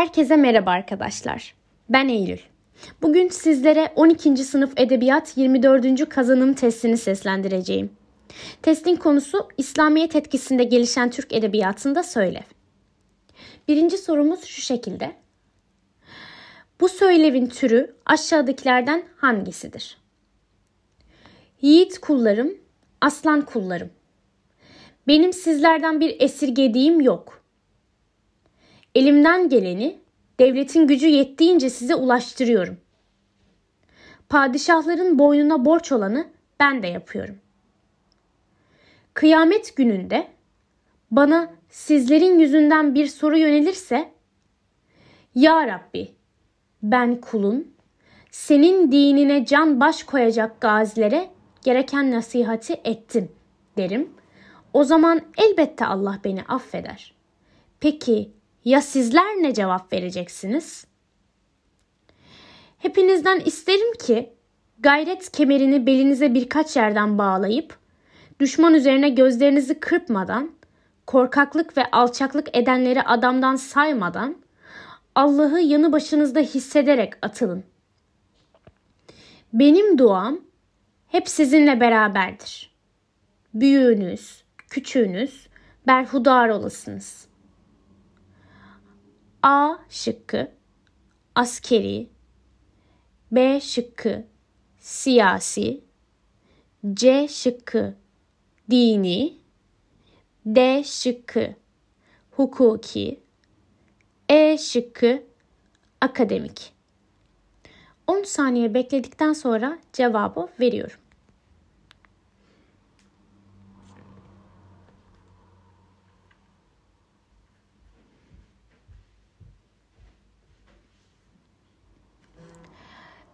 Herkese merhaba arkadaşlar. Ben Eylül. Bugün sizlere 12. sınıf edebiyat 24. kazanım testini seslendireceğim. Testin konusu İslamiyet etkisinde gelişen Türk edebiyatında söylev. Birinci sorumuz şu şekilde. Bu söylevin türü aşağıdakilerden hangisidir? Yiğit kullarım, aslan kullarım. Benim sizlerden bir esirgediğim yok.'' Elimden geleni devletin gücü yettiğince size ulaştırıyorum. Padişahların boynuna borç olanı ben de yapıyorum. Kıyamet gününde bana sizlerin yüzünden bir soru yönelirse Ya Rabbi ben kulun senin dinine can baş koyacak gazilere gereken nasihati ettim derim. O zaman elbette Allah beni affeder. Peki ya sizler ne cevap vereceksiniz? Hepinizden isterim ki gayret kemerini belinize birkaç yerden bağlayıp düşman üzerine gözlerinizi kırpmadan, korkaklık ve alçaklık edenleri adamdan saymadan Allah'ı yanı başınızda hissederek atılın. Benim duam hep sizinle beraberdir. Büyüğünüz, küçüğünüz berhudar olasınız.'' A şıkkı askeri, B şıkkı siyasi, C şıkkı dini, D şıkkı hukuki, E şıkkı akademik. 10 saniye bekledikten sonra cevabı veriyorum.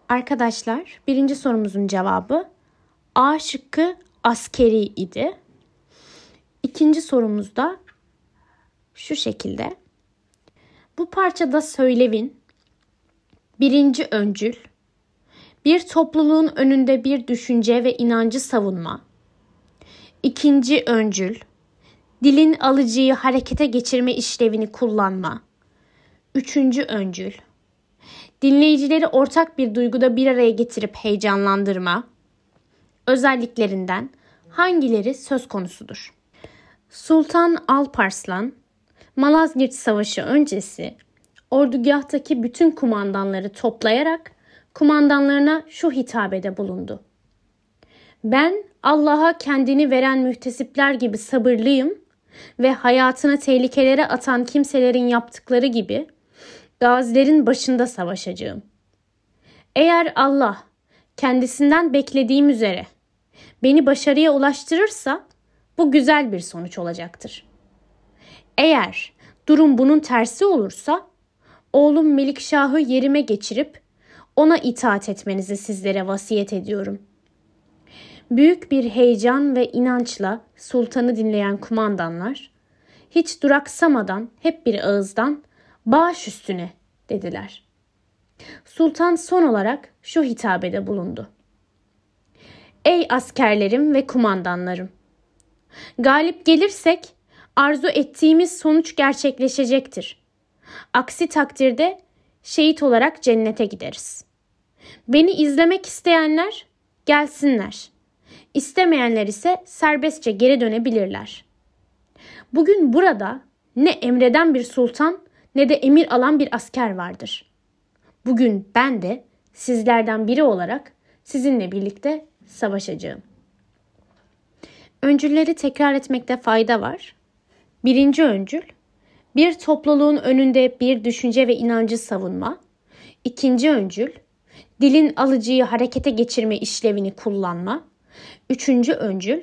Arkadaşlar birinci sorumuzun cevabı A şıkkı askeri idi. İkinci sorumuz da şu şekilde. Bu parçada söylevin birinci öncül, bir topluluğun önünde bir düşünce ve inancı savunma. İkinci öncül, dilin alıcıyı harekete geçirme işlevini kullanma. Üçüncü öncül, dinleyicileri ortak bir duyguda bir araya getirip heyecanlandırma özelliklerinden hangileri söz konusudur? Sultan Alparslan, Malazgirt Savaşı öncesi ordugahtaki bütün kumandanları toplayarak kumandanlarına şu hitabede bulundu. Ben Allah'a kendini veren mühtesipler gibi sabırlıyım ve hayatını tehlikelere atan kimselerin yaptıkları gibi gazilerin başında savaşacağım. Eğer Allah kendisinden beklediğim üzere beni başarıya ulaştırırsa bu güzel bir sonuç olacaktır. Eğer durum bunun tersi olursa oğlum Melikşah'ı yerime geçirip ona itaat etmenizi sizlere vasiyet ediyorum. Büyük bir heyecan ve inançla sultanı dinleyen kumandanlar hiç duraksamadan hep bir ağızdan Baş üstüne dediler. Sultan son olarak şu hitabede bulundu. Ey askerlerim ve kumandanlarım! Galip gelirsek arzu ettiğimiz sonuç gerçekleşecektir. Aksi takdirde şehit olarak cennete gideriz. Beni izlemek isteyenler gelsinler. İstemeyenler ise serbestçe geri dönebilirler. Bugün burada ne emreden bir sultan ne de emir alan bir asker vardır. Bugün ben de sizlerden biri olarak sizinle birlikte savaşacağım. Öncülleri tekrar etmekte fayda var. Birinci öncül, bir topluluğun önünde bir düşünce ve inancı savunma. İkinci öncül, dilin alıcıyı harekete geçirme işlevini kullanma. Üçüncü öncül,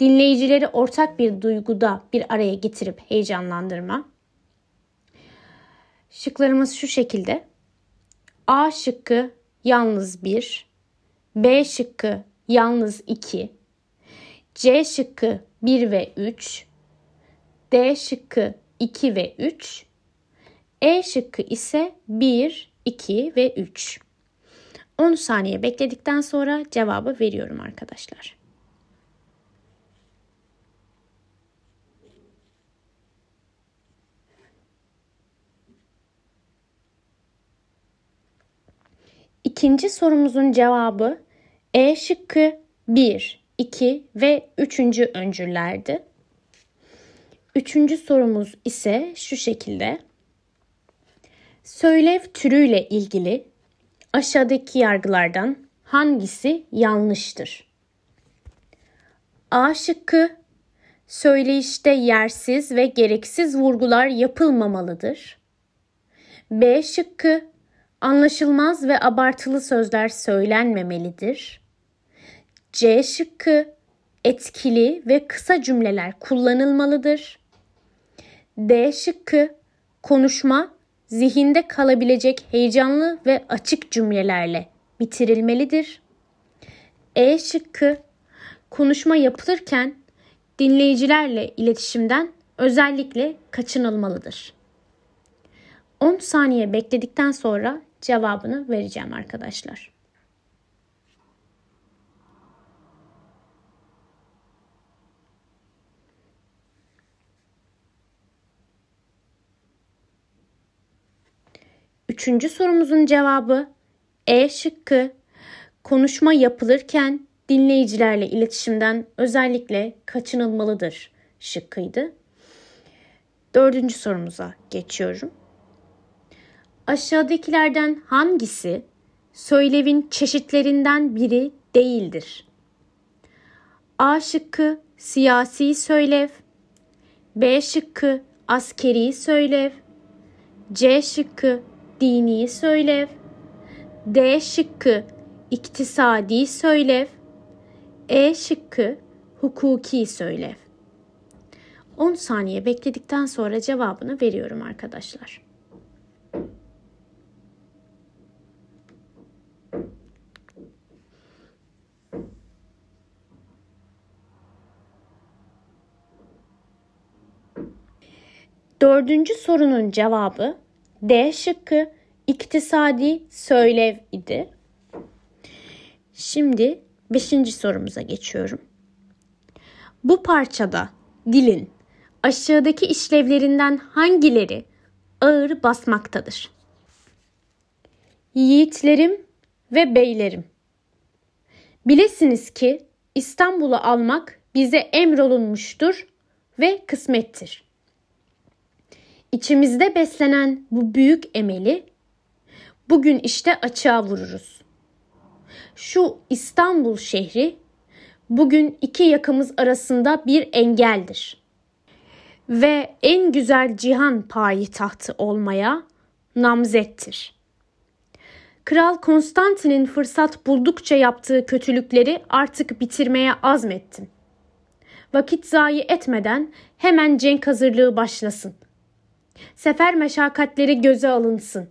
dinleyicileri ortak bir duyguda bir araya getirip heyecanlandırma. Şıklarımız şu şekilde. A şıkkı yalnız 1, B şıkkı yalnız 2, C şıkkı 1 ve 3, D şıkkı 2 ve 3, E şıkkı ise 1, 2 ve 3. 10 saniye bekledikten sonra cevabı veriyorum arkadaşlar. İkinci sorumuzun cevabı E şıkkı 1, 2 ve 3. öncüllerdi. Üçüncü sorumuz ise şu şekilde. Söylev türüyle ilgili aşağıdaki yargılardan hangisi yanlıştır? A şıkkı söyleyişte yersiz ve gereksiz vurgular yapılmamalıdır. B şıkkı anlaşılmaz ve abartılı sözler söylenmemelidir. C şıkkı etkili ve kısa cümleler kullanılmalıdır. D şıkkı konuşma zihinde kalabilecek heyecanlı ve açık cümlelerle bitirilmelidir. E şıkkı konuşma yapılırken dinleyicilerle iletişimden özellikle kaçınılmalıdır. 10 saniye bekledikten sonra cevabını vereceğim arkadaşlar. Üçüncü sorumuzun cevabı E şıkkı. Konuşma yapılırken dinleyicilerle iletişimden özellikle kaçınılmalıdır şıkkıydı. Dördüncü sorumuza geçiyorum. Aşağıdakilerden hangisi söylevin çeşitlerinden biri değildir? A şıkkı siyasi söylev, B şıkkı askeri söylev, C şıkkı dini söylev, D şıkkı iktisadi söylev, E şıkkı hukuki söylev. 10 saniye bekledikten sonra cevabını veriyorum arkadaşlar. Dördüncü sorunun cevabı D şıkkı iktisadi söylev idi. Şimdi beşinci sorumuza geçiyorum. Bu parçada dilin aşağıdaki işlevlerinden hangileri ağır basmaktadır? Yiğitlerim ve beylerim. Bilesiniz ki İstanbul'u almak bize emrolunmuştur ve kısmettir. İçimizde beslenen bu büyük emeli bugün işte açığa vururuz. Şu İstanbul şehri bugün iki yakımız arasında bir engeldir. Ve en güzel cihan payitahtı olmaya namzettir. Kral Konstantin'in fırsat buldukça yaptığı kötülükleri artık bitirmeye azmettim. Vakit zayi etmeden hemen cenk hazırlığı başlasın.'' Sefer meşakkatleri göze alınsın.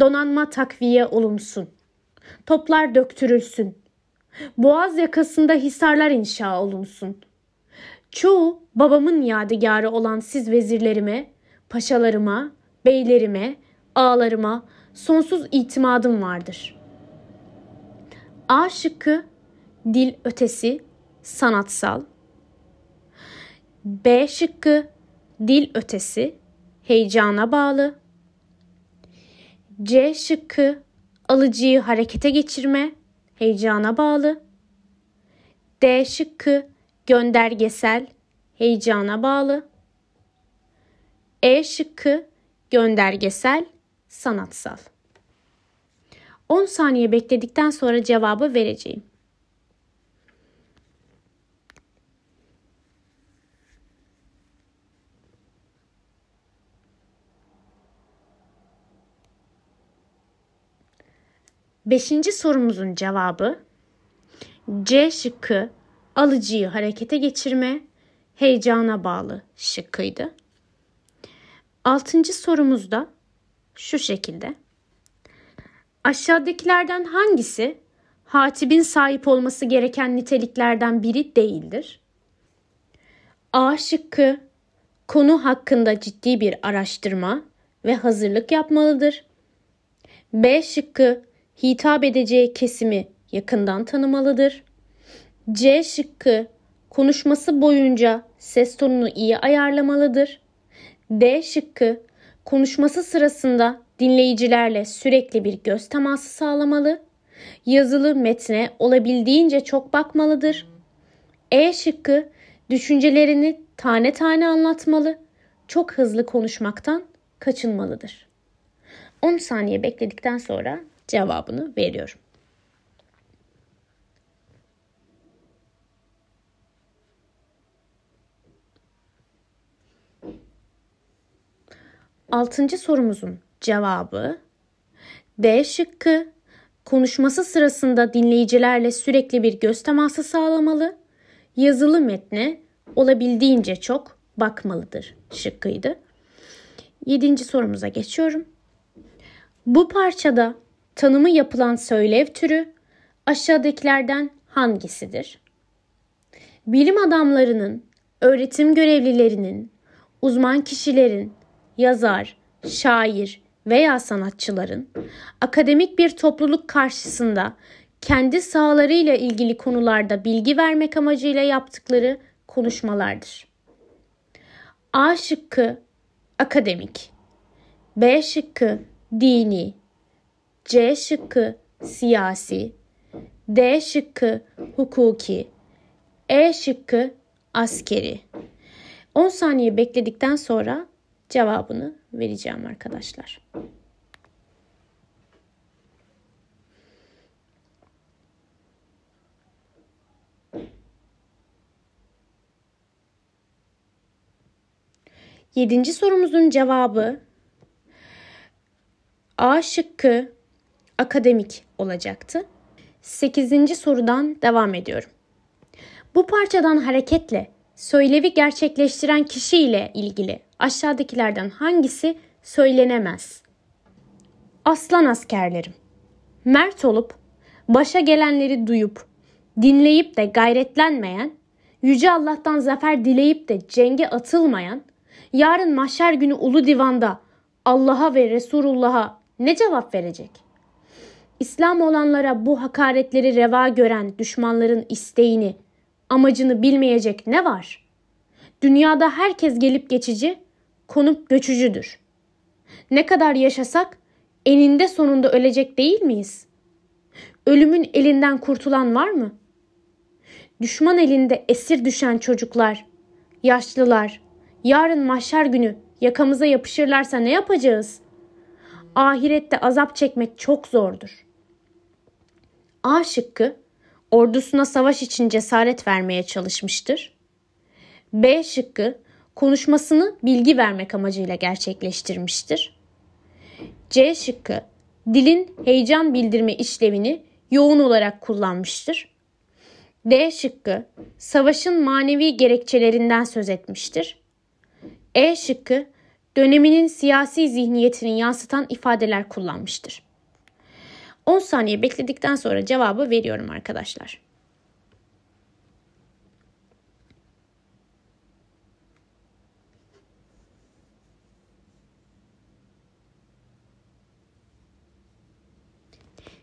Donanma takviye olunsun. Toplar döktürülsün. Boğaz yakasında hisarlar inşa olunsun. Çoğu babamın yadigarı olan siz vezirlerime, paşalarıma, beylerime, ağalarıma sonsuz itimadım vardır. A şıkkı dil ötesi, sanatsal. B şıkkı dil ötesi, heyecana bağlı. C şıkkı alıcıyı harekete geçirme, heyecana bağlı. D şıkkı göndergesel, heyecana bağlı. E şıkkı göndergesel, sanatsal. 10 saniye bekledikten sonra cevabı vereceğim. Beşinci sorumuzun cevabı C şıkkı alıcıyı harekete geçirme, heyecana bağlı şıkkıydı. Altıncı sorumuzda şu şekilde. Aşağıdakilerden hangisi hatibin sahip olması gereken niteliklerden biri değildir? A şıkkı konu hakkında ciddi bir araştırma ve hazırlık yapmalıdır. B şıkkı hitap edeceği kesimi yakından tanımalıdır. C şıkkı konuşması boyunca ses tonunu iyi ayarlamalıdır. D şıkkı konuşması sırasında dinleyicilerle sürekli bir göz teması sağlamalı. Yazılı metne olabildiğince çok bakmalıdır. E şıkkı düşüncelerini tane tane anlatmalı. Çok hızlı konuşmaktan kaçınmalıdır. 10 saniye bekledikten sonra cevabını veriyorum. Altıncı sorumuzun cevabı D şıkkı konuşması sırasında dinleyicilerle sürekli bir göz teması sağlamalı, yazılı metne olabildiğince çok bakmalıdır şıkkıydı. Yedinci sorumuza geçiyorum. Bu parçada tanımı yapılan söylev türü aşağıdakilerden hangisidir? Bilim adamlarının, öğretim görevlilerinin, uzman kişilerin, yazar, şair veya sanatçıların akademik bir topluluk karşısında kendi sahalarıyla ilgili konularda bilgi vermek amacıyla yaptıkları konuşmalardır. A şıkkı akademik, B şıkkı dini, C şıkkı siyasi, D şıkkı hukuki, E şıkkı askeri. 10 saniye bekledikten sonra cevabını vereceğim arkadaşlar. Yedinci sorumuzun cevabı A şıkkı akademik olacaktı. Sekizinci sorudan devam ediyorum. Bu parçadan hareketle söylevi gerçekleştiren kişi ile ilgili aşağıdakilerden hangisi söylenemez? Aslan askerlerim. Mert olup başa gelenleri duyup dinleyip de gayretlenmeyen, yüce Allah'tan zafer dileyip de cenge atılmayan, yarın mahşer günü ulu divanda Allah'a ve Resulullah'a ne cevap verecek? İslam olanlara bu hakaretleri reva gören düşmanların isteğini, amacını bilmeyecek ne var? Dünyada herkes gelip geçici, konup göçücüdür. Ne kadar yaşasak eninde sonunda ölecek değil miyiz? Ölümün elinden kurtulan var mı? Düşman elinde esir düşen çocuklar, yaşlılar, yarın mahşer günü yakamıza yapışırlarsa ne yapacağız? Ahirette azap çekmek çok zordur. A şıkkı ordusuna savaş için cesaret vermeye çalışmıştır. B şıkkı konuşmasını bilgi vermek amacıyla gerçekleştirmiştir. C şıkkı dilin heyecan bildirme işlevini yoğun olarak kullanmıştır. D şıkkı savaşın manevi gerekçelerinden söz etmiştir. E şıkkı döneminin siyasi zihniyetini yansıtan ifadeler kullanmıştır. 10 saniye bekledikten sonra cevabı veriyorum arkadaşlar.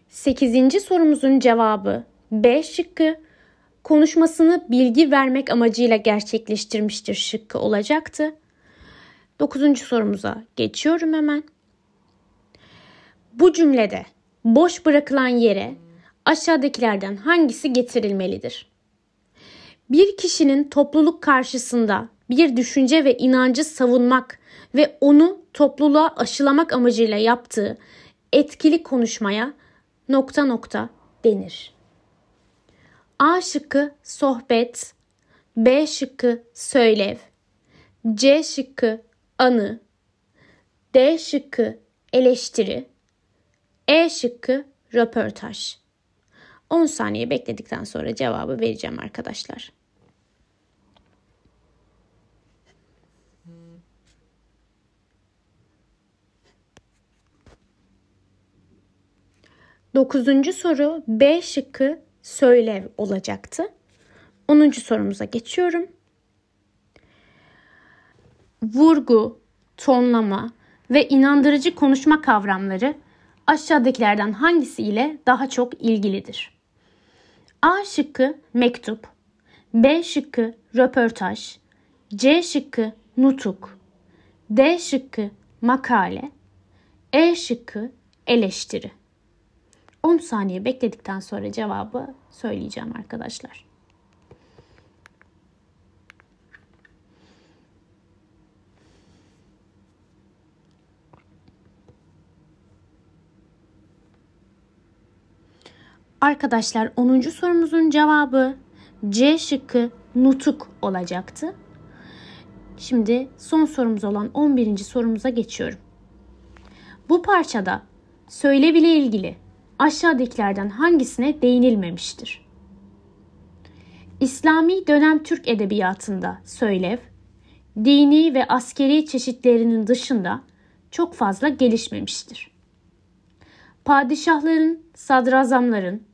Sekizinci sorumuzun cevabı B şıkkı konuşmasını bilgi vermek amacıyla gerçekleştirmiştir şıkkı olacaktı. Dokuzuncu sorumuza geçiyorum hemen. Bu cümlede boş bırakılan yere aşağıdakilerden hangisi getirilmelidir? Bir kişinin topluluk karşısında bir düşünce ve inancı savunmak ve onu topluluğa aşılamak amacıyla yaptığı etkili konuşmaya nokta nokta denir. A şıkkı sohbet, B şıkkı söylev, C şıkkı anı, D şıkkı eleştiri, E şıkkı röportaj. 10 saniye bekledikten sonra cevabı vereceğim arkadaşlar. Dokuzuncu soru B şıkkı söylev olacaktı. Onuncu sorumuza geçiyorum. Vurgu, tonlama ve inandırıcı konuşma kavramları aşağıdakilerden hangisiyle daha çok ilgilidir? A şıkkı mektup, B şıkkı röportaj, C şıkkı nutuk, D şıkkı makale. E şıkkı eleştiri. 10 saniye bekledikten sonra cevabı söyleyeceğim arkadaşlar. Arkadaşlar 10. sorumuzun cevabı C şıkkı nutuk olacaktı. Şimdi son sorumuz olan 11. sorumuza geçiyorum. Bu parçada söylev ile ilgili aşağıdakilerden hangisine değinilmemiştir? İslami dönem Türk edebiyatında söylev, dini ve askeri çeşitlerinin dışında çok fazla gelişmemiştir. Padişahların, sadrazamların,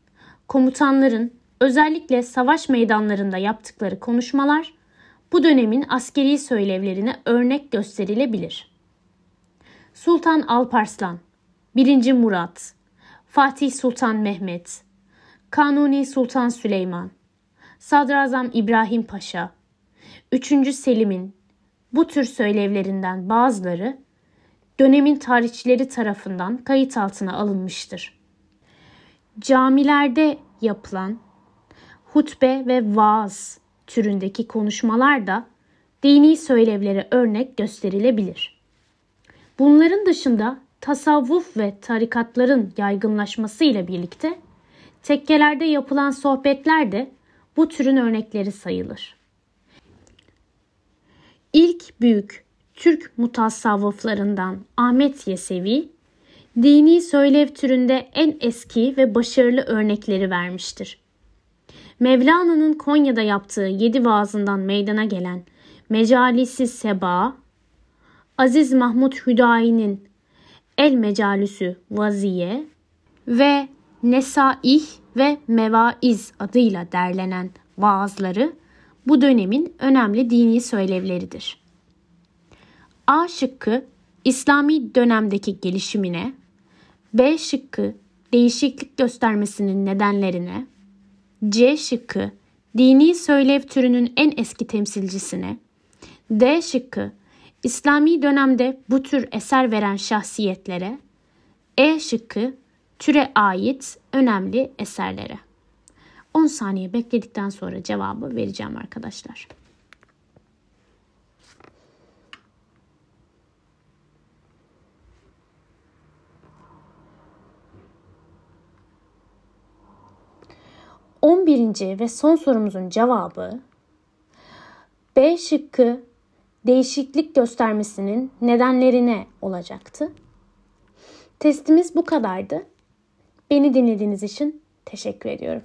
komutanların özellikle savaş meydanlarında yaptıkları konuşmalar bu dönemin askeri söylevlerine örnek gösterilebilir. Sultan Alparslan, 1. Murat, Fatih Sultan Mehmet, Kanuni Sultan Süleyman, Sadrazam İbrahim Paşa, 3. Selim'in bu tür söylevlerinden bazıları dönemin tarihçileri tarafından kayıt altına alınmıştır. Camilerde yapılan hutbe ve vaaz türündeki konuşmalar da dini söylevlere örnek gösterilebilir. Bunların dışında tasavvuf ve tarikatların yaygınlaşması ile birlikte tekkelerde yapılan sohbetler de bu türün örnekleri sayılır. İlk büyük Türk mutasavvıflarından Ahmet Yesevi, dini söylev türünde en eski ve başarılı örnekleri vermiştir. Mevlana'nın Konya'da yaptığı yedi vaazından meydana gelen Mecalisi Seba, Aziz Mahmut Hüdayi'nin El Mecalüsü Vaziye ve Nesaih ve Mevaiz adıyla derlenen vaazları bu dönemin önemli dini söylevleridir. A şıkkı İslami dönemdeki gelişimine, B şıkkı değişiklik göstermesinin nedenlerine, C şıkkı dini söylev türünün en eski temsilcisine, D şıkkı İslami dönemde bu tür eser veren şahsiyetlere, E şıkkı türe ait önemli eserlere. 10 saniye bekledikten sonra cevabı vereceğim arkadaşlar. 11. ve son sorumuzun cevabı B şıkkı değişiklik göstermesinin nedenlerine olacaktı. Testimiz bu kadardı. Beni dinlediğiniz için teşekkür ediyorum.